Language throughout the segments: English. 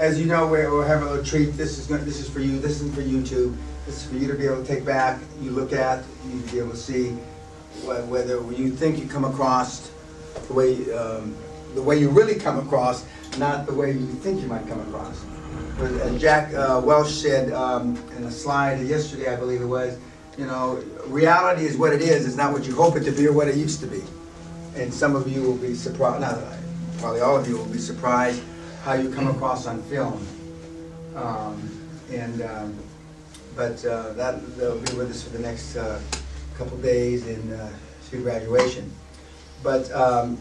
as you know, we- we'll have a little treat. This is, this is for you, this is for you too. This is for you to be able to take back, you look at, you be able to see wh- whether you think you come across the way, um, the way you really come across, not the way you think you might come across. But as Jack uh, Welch said um, in a slide yesterday, I believe it was, you know, reality is what it is, it's not what you hope it to be or what it used to be. And some of you will be surprised, not, probably all of you will be surprised how you come across on film. Um, And, um, but uh, that, they'll be with us for the next uh, couple days in uh, to graduation. But um,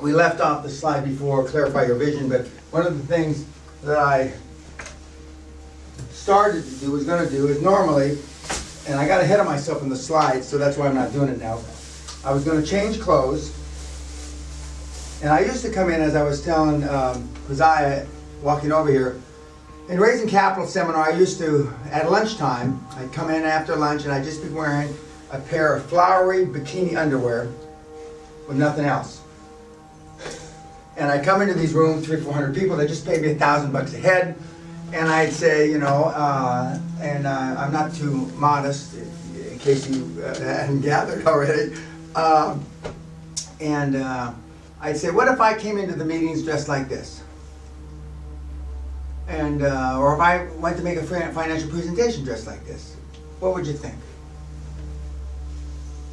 we left off the slide before, clarify your vision, but one of the things that I started to do, was gonna do, is normally, and I got ahead of myself in the slides, so that's why I'm not doing it now. I was gonna change clothes, and I used to come in, as I was telling um, walking over here, in Raising Capital Seminar, I used to, at lunchtime, I'd come in after lunch and I'd just be wearing a pair of flowery bikini underwear with nothing else. And I'd come into these rooms, three, four hundred people, they just paid me a thousand bucks a head. And I'd say, you know, uh, and uh, I'm not too modest, in case you uh, hadn't gathered already. Um, and uh, I'd say, what if I came into the meetings dressed like this? And, uh, or if I went to make a financial presentation dressed like this, what would you think?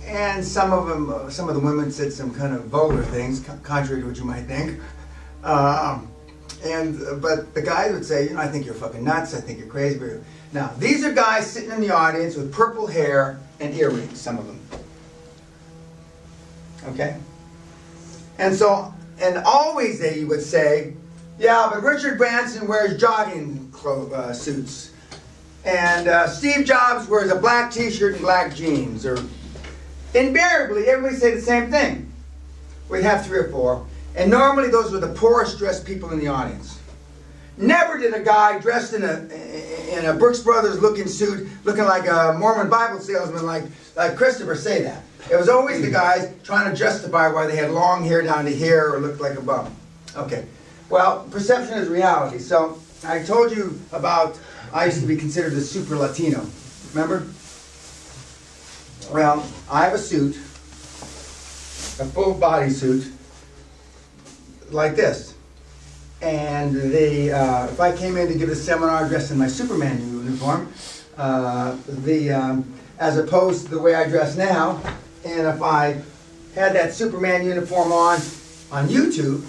And some of them, uh, some of the women said some kind of vulgar things, contrary to what you might think. Um, and uh, but the guys would say, you know, I think you're fucking nuts. I think you're crazy. Now these are guys sitting in the audience with purple hair and earrings. Some of them. Okay. And so, and always they would say, yeah, but Richard Branson wears jogging uh, suits, and uh, Steve Jobs wears a black T-shirt and black jeans, or invariably everybody say the same thing. We'd have three or four, and normally those were the poorest dressed people in the audience. Never did a guy dressed in a in a Brooks Brothers looking suit, looking like a Mormon Bible salesman, like like Christopher, say that. It was always the guys trying to justify why they had long hair down to here or looked like a bum. Okay. Well, perception is reality. So I told you about I used to be considered a super Latino. Remember? Well, I have a suit, a full body suit, like this. And the, uh, if I came in to give a seminar dressed in my Superman uniform, uh, the, um, as opposed to the way I dress now, and if I had that Superman uniform on on YouTube,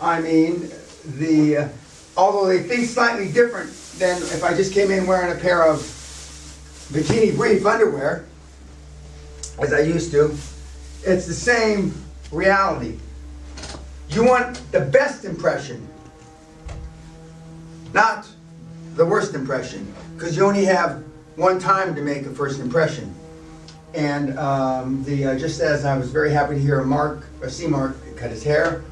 I mean, the uh, although they think slightly different than if I just came in wearing a pair of bikini brief underwear, as I used to, it's the same reality. You want the best impression, not the worst impression, because you only have one time to make a first impression. And um, the uh, just as I was very happy to hear Mark, or see Mark cut his hair,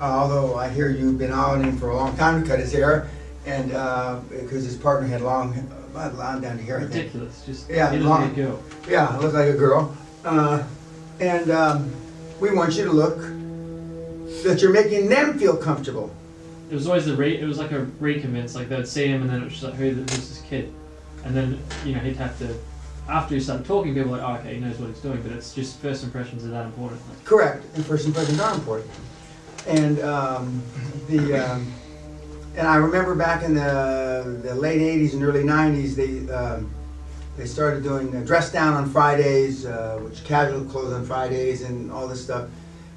uh, although I hear you've been on him for a long time to cut his hair, and uh, because his partner had long, uh, long down to here. Ridiculous. Just Yeah, doesn't long- need to go. Yeah, look like a girl. Uh, and um, we want you to look that you're making them feel comfortable. It was always the rate. It was like a recommence. Like they'd see him, and then it was just like, "Who who's this kid?" And then you know he'd have to. After he started talking, people were like, "Oh, okay, he knows what he's doing." But it's just first impressions are that important. Like, Correct, and first impressions are important. And um, the um, and I remember back in the, the late '80s and early '90s, they um, they started doing dress down on Fridays, uh, which casual clothes on Fridays, and all this stuff.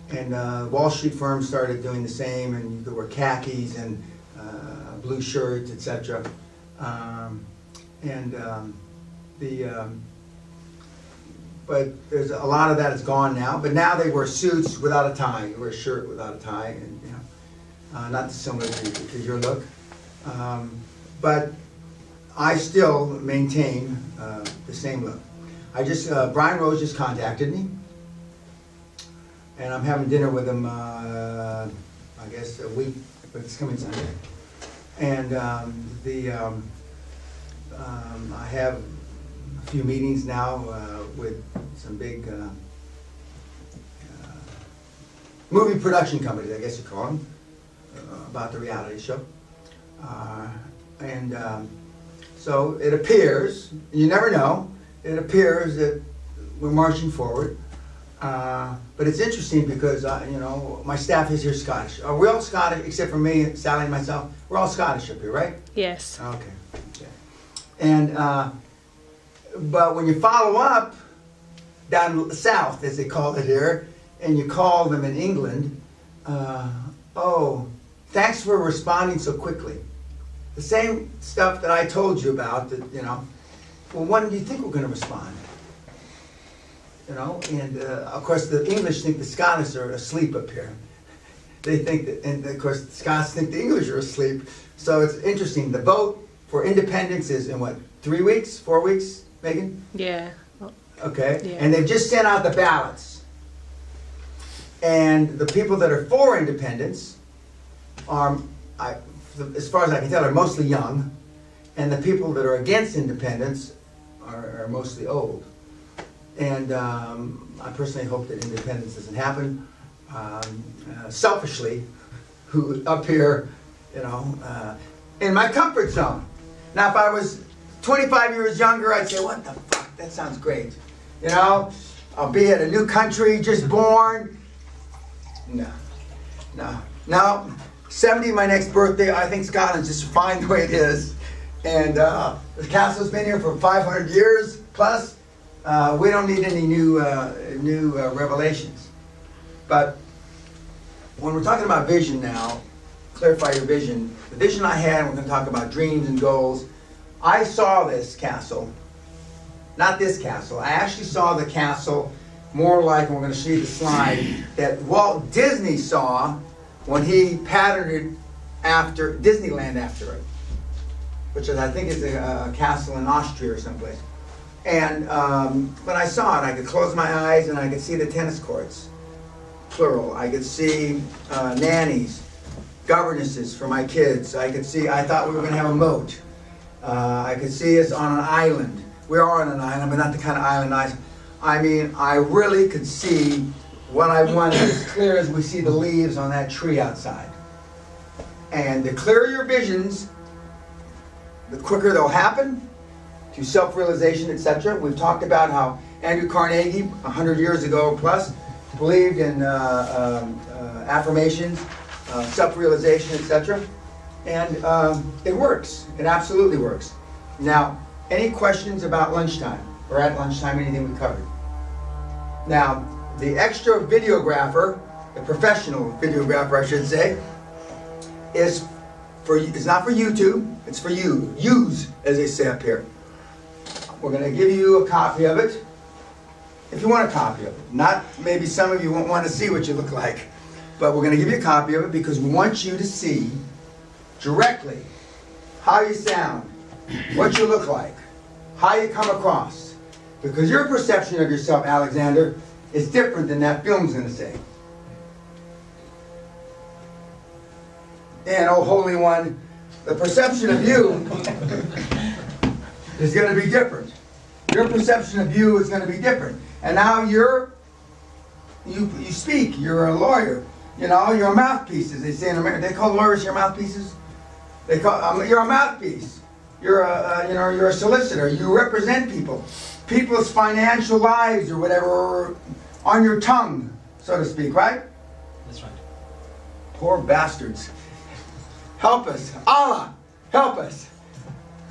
And uh, Wall Street firms started doing the same, and could wear khakis and uh, blue shirts, etc. Um, and um, the um, but there's a lot of that is gone now. But now they wear suits without a tie. You wear a shirt without a tie, and you know, uh, not dissimilar to, to your look. Um, but I still maintain uh, the same look. I just uh, Brian Rose just contacted me, and I'm having dinner with him. Uh, I guess a week, but it's coming Sunday. And um, the um, um, I have a few meetings now uh, with some big uh, uh, movie production companies, I guess you call them, uh, about the reality show. Uh, and um, so it appears, you never know, it appears that we're marching forward. Uh, but it's interesting because, uh, you know, my staff is here Scottish. Are we all Scottish, except for me, Sally, and myself? We're all Scottish up here, right? Yes. Okay. okay. And, uh, but when you follow up down south, as they call it here, and you call them in England, uh, oh, thanks for responding so quickly. The same stuff that I told you about, that, you know, well, when do you think we're going to respond? You know, and uh, of course the English think the Scottish are asleep up here. They think that, and of course the Scots think the English are asleep. So it's interesting. The vote for independence is in what, three weeks, four weeks, Megan? Yeah. Okay, Yeah. and they've just sent out the ballots. And the people that are for independence are, I, as far as I can tell, are mostly young. And the people that are against independence are, are mostly old. And um, I personally hope that independence doesn't happen. Um, uh, selfishly, who up here, you know, uh, in my comfort zone. Now, if I was 25 years younger, I'd say, "What the fuck? That sounds great." You know, I'll be at a new country, just born. No, no, no. 70, my next birthday. I think Scotland's just fine the way it is, and uh, the castle's been here for 500 years plus. Uh, we don't need any new uh, new uh, revelations. But when we're talking about vision now, clarify your vision. The vision I had, we're going to talk about dreams and goals. I saw this castle, not this castle. I actually saw the castle more like, and we're going to see the slide, that Walt Disney saw when he patterned after Disneyland after it, which is, I think is a, a castle in Austria or someplace. And um, when I saw it, I could close my eyes and I could see the tennis courts, plural. I could see uh, nannies, governesses for my kids. I could see, I thought we were going to have a moat. Uh, I could see us on an island. We are on an island, but not the kind of island I. I mean, I really could see what I wanted as clear as we see the leaves on that tree outside. And the clearer your visions, the quicker they'll happen, to self-realization, etc. We've talked about how Andrew Carnegie, 100 years ago plus, believed in uh, um, uh, affirmations, uh, self-realization, etc. And um, it works. It absolutely works. Now, any questions about lunchtime or at lunchtime, anything we covered? Now, the extra videographer, the professional videographer, I should say, is for it's not for YouTube. It's for you. Use, as they say up here. We're going to give you a copy of it, if you want a copy of it. Not maybe some of you won't want to see what you look like, but we're going to give you a copy of it because we want you to see directly how you sound, what you look like, how you come across. Because your perception of yourself, Alexander, is different than that film's going to say. And, oh Holy One, the perception of you is going to be different. Your perception of you is going to be different. And now you're, you, you speak, you're a lawyer. You know, you're a mouthpiece, as they say in America. They call lawyers your mouthpieces. They call, um, you're a mouthpiece. You're a, uh, you know, you're a solicitor. You represent people. People's financial lives or whatever are on your tongue, so to speak, right? That's right. Poor bastards. Help us. Allah, help us.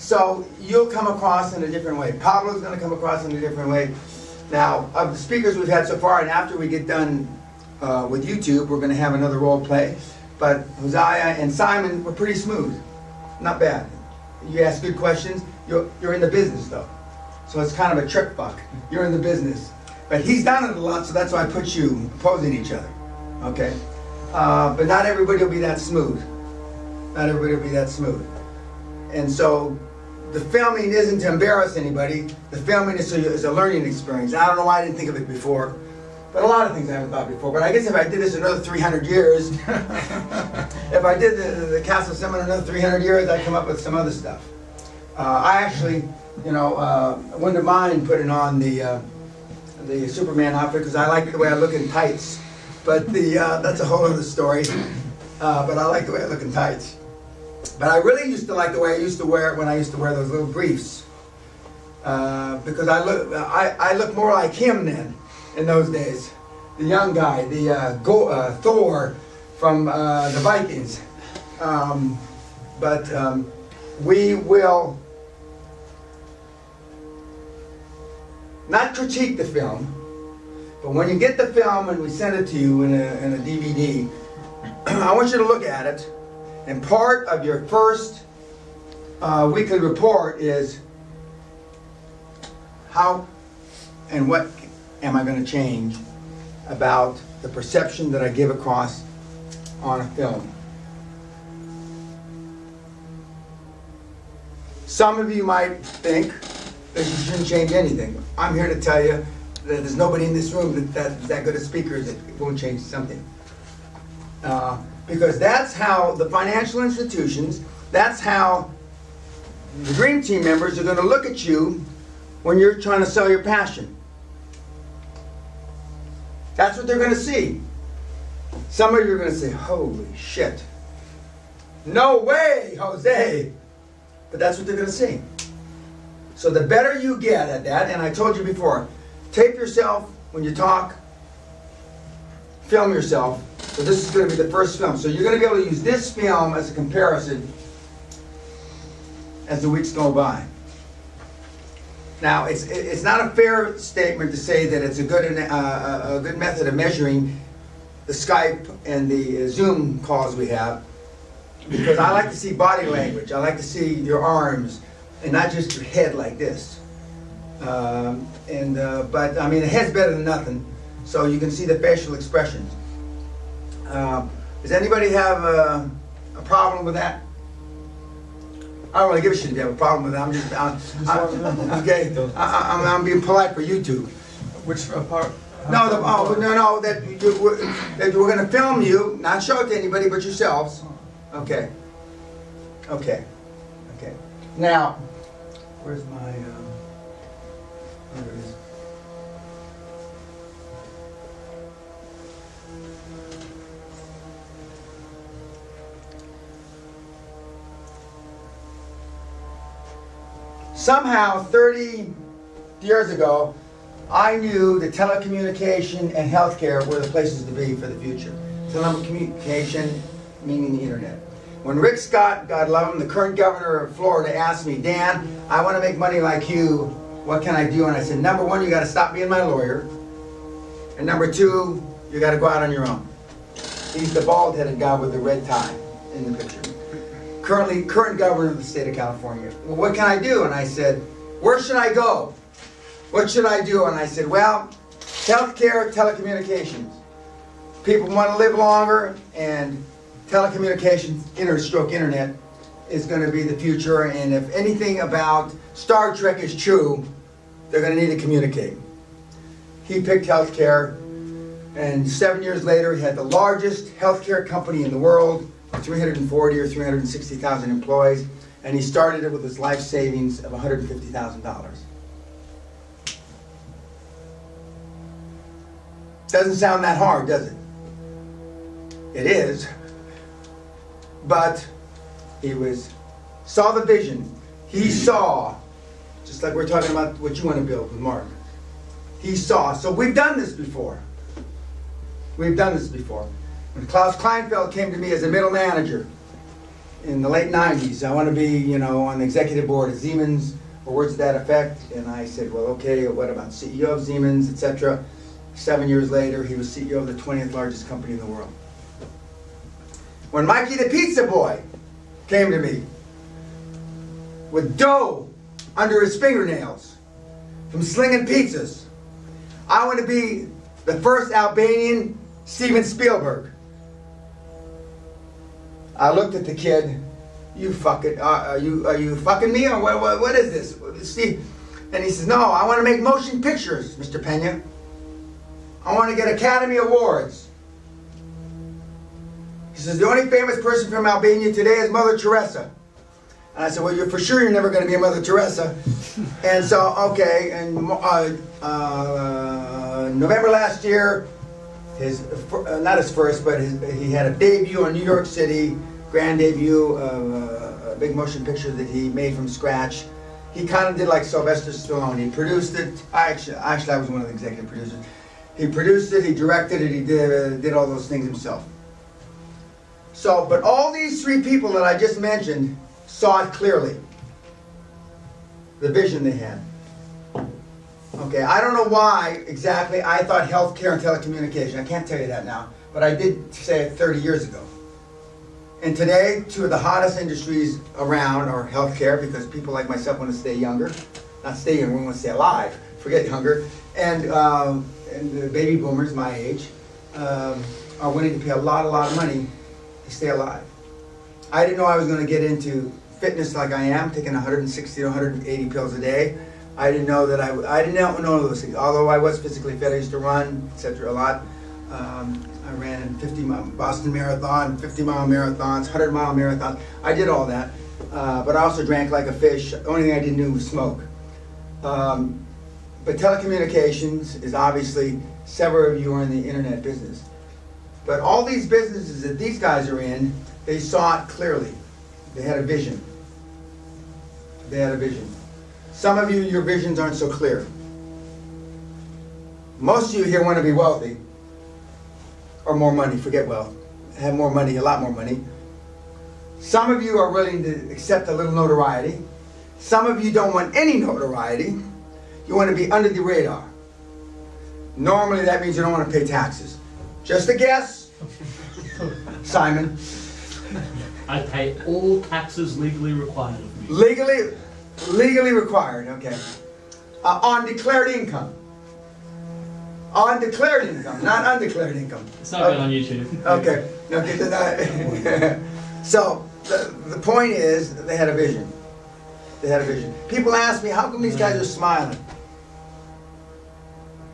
So you'll come across in a different way. Pablo's going to come across in a different way. Now, of the speakers we've had so far, and after we get done uh, with YouTube, we're going to have another role play. But Hosea and Simon were pretty smooth. Not bad. You ask good questions. You're, you're in the business, though. So it's kind of a trick buck. You're in the business. But he's done it a lot, so that's why I put you opposing each other. Okay? Uh, but not everybody will be that smooth. Not everybody will be that smooth. And so the filming isn't to embarrass anybody. The filming is a, is a learning experience. I don't know why I didn't think of it before. But a lot of things I haven't thought before. But I guess if I did this another 300 years, if I did the, the Castle Seminar another 300 years, I'd come up with some other stuff. Uh, I actually, you know, uh, wouldn't mind putting on the uh, the Superman outfit because I like the way I look in tights. But the uh, that's a whole other story. Uh, but I like the way I look in tights. But I really used to like the way I used to wear it when I used to wear those little briefs. Uh, because I look, I, I look more like him then, in those days. The young guy, the uh, Go, uh, Thor from uh, the Vikings. Um, but um, we will not critique the film, but when you get the film and we send it to you in a, in a DVD, I want you to look at it. And part of your first uh, weekly report is how and what am I going to change about the perception that I give across on a film. Some of you might think that you shouldn't change anything. I'm here to tell you that there's nobody in this room that, that's that good a speaker that won't change something. Uh, because that's how the financial institutions, that's how the Dream Team members are going to look at you when you're trying to sell your passion. That's what they're going to see. Some of you are going to say, holy shit. No way, Jose. But that's what they're going to see. So the better you get at that, and I told you before, tape yourself when you talk, film yourself. So this is going to be the first film. So you're going to be able to use this film as a comparison as the weeks go by. Now, it's, it's not a fair statement to say that it's a good, uh, a good method of measuring the Skype and the Zoom calls we have, because I like to see body language. I like to see your arms, and not just your head like this. Um, and uh, but I mean, the head's better than nothing, so you can see the facial expressions. Uh, does anybody have a, a problem with that? I don't really give a shit if you have a problem with it. I'm just, uh, I, okay. I, I, I'm being polite for YouTube. Which part? No, the, oh, no, no, that you, we're, that we're gonna film you, not show it to anybody but yourselves. Okay. Okay. Okay. Now, where's my, um, there it is. Somehow, 30 years ago, I knew that telecommunication and healthcare were the places to be for the future. Telecommunication, meaning the internet. When Rick Scott, God love him, the current governor of Florida, asked me, Dan, I want to make money like you. What can I do? And I said, number one, you got to stop being my lawyer. And number two, you got to go out on your own. He's the bald-headed guy with the red tie in the picture. Currently, current governor of the state of California. Well, what can I do? And I said, where should I go? What should I do? And I said, well, healthcare, telecommunications. People want to live longer, and telecommunications, inter stroke internet, is going to be the future. And if anything about Star Trek is true, they're going to need to communicate. He picked healthcare, and seven years later, he had the largest healthcare company in the world, 340 or 360,000 employees, and he started it with his life savings of $150,000. Doesn't sound that hard, does it? It is. But he was saw the vision. He saw, just like we're talking about what you want to build with Mark. He saw. So we've done this before. We've done this before. When Klaus Kleinfeld came to me as a middle manager in the late 90s, I want to be, you know, on the executive board of Siemens or words to that effect. And I said, well, okay, what about CEO of Siemens, etc. Seven years later, he was CEO of the 20th largest company in the world. When Mikey the Pizza Boy came to me with dough under his fingernails from slinging pizzas, I want to be the first Albanian Steven Spielberg. I looked at the kid. You fucking, uh, are you are you fucking me or what, what, what is this? Steve, and he says, no, I want to make motion pictures, Mr. Pena. I want to get Academy Awards. He says, the only famous person from Albania today is Mother Teresa. And I said, well, you're for sure you're never going to be a Mother Teresa. and so, okay, and uh, uh, November last year, his uh, not his first, but his, he had a debut in New York City grand debut of a, a big motion picture that he made from scratch. He kind of did like Sylvester Stallone. He produced it. I actually, actually, I was one of the executive producers. He produced it. He directed it. He did did all those things himself. So, but all these three people that I just mentioned saw it clearly. The vision they had. Okay, I don't know why exactly I thought healthcare and telecommunication. I can't tell you that now, but I did say it 30 years ago. And today, two of the hottest industries around are healthcare because people like myself want to stay younger. Not stay younger, we want to stay alive. Forget younger. And, um, and the baby boomers, my age, um, are willing to pay a lot, a lot of money to stay alive. I didn't know I was going to get into fitness like I am, taking 160 to 180 pills a day. I didn't know that I, I didn't know none those things. Although I was physically fit, I used to run, etc. a lot. Um, I ran in 50 mile, Boston Marathon, 50 mile marathons, 100 mile marathons. I did all that. Uh, but I also drank like a fish. The only thing I didn't do was smoke. Um, but telecommunications is obviously, several of you are in the internet business. But all these businesses that these guys are in, they saw it clearly. They had a vision. They had a vision. Some of you, your visions aren't so clear. Most of you here want to be wealthy or more money, forget wealth, have more money, a lot more money. Some of you are willing to accept a little notoriety. Some of you don't want any notoriety. You want to be under the radar. Normally that means you don't want to pay taxes. Just a guess. Simon. I pay all taxes legally required of me. Legally, legally required, okay. Uh, on declared income. On declared income, not undeclared income. It's not good on YouTube. Okay, okay, I- so the, the point is, they had a vision. They had a vision. People ask me, how come these guys are smiling?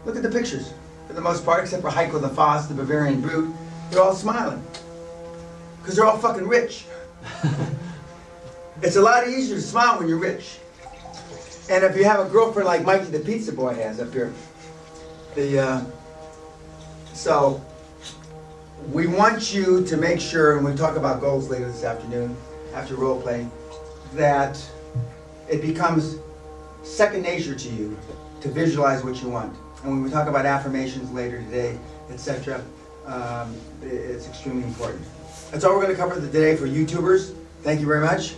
Look at the pictures. For the most part, except for Heiko the Foss, the Bavarian brute, they're all smiling. Because they're all fucking rich. it's a lot easier to smile when you're rich. And if you have a girlfriend like Mikey the pizza boy has up here, the uh, so we want you to make sure, and we talk about goals later this afternoon after role playing, that it becomes second nature to you to visualize what you want. And when we talk about affirmations later today, etc., um, it's extremely important. That's all we're going to cover today for YouTubers. Thank you very much.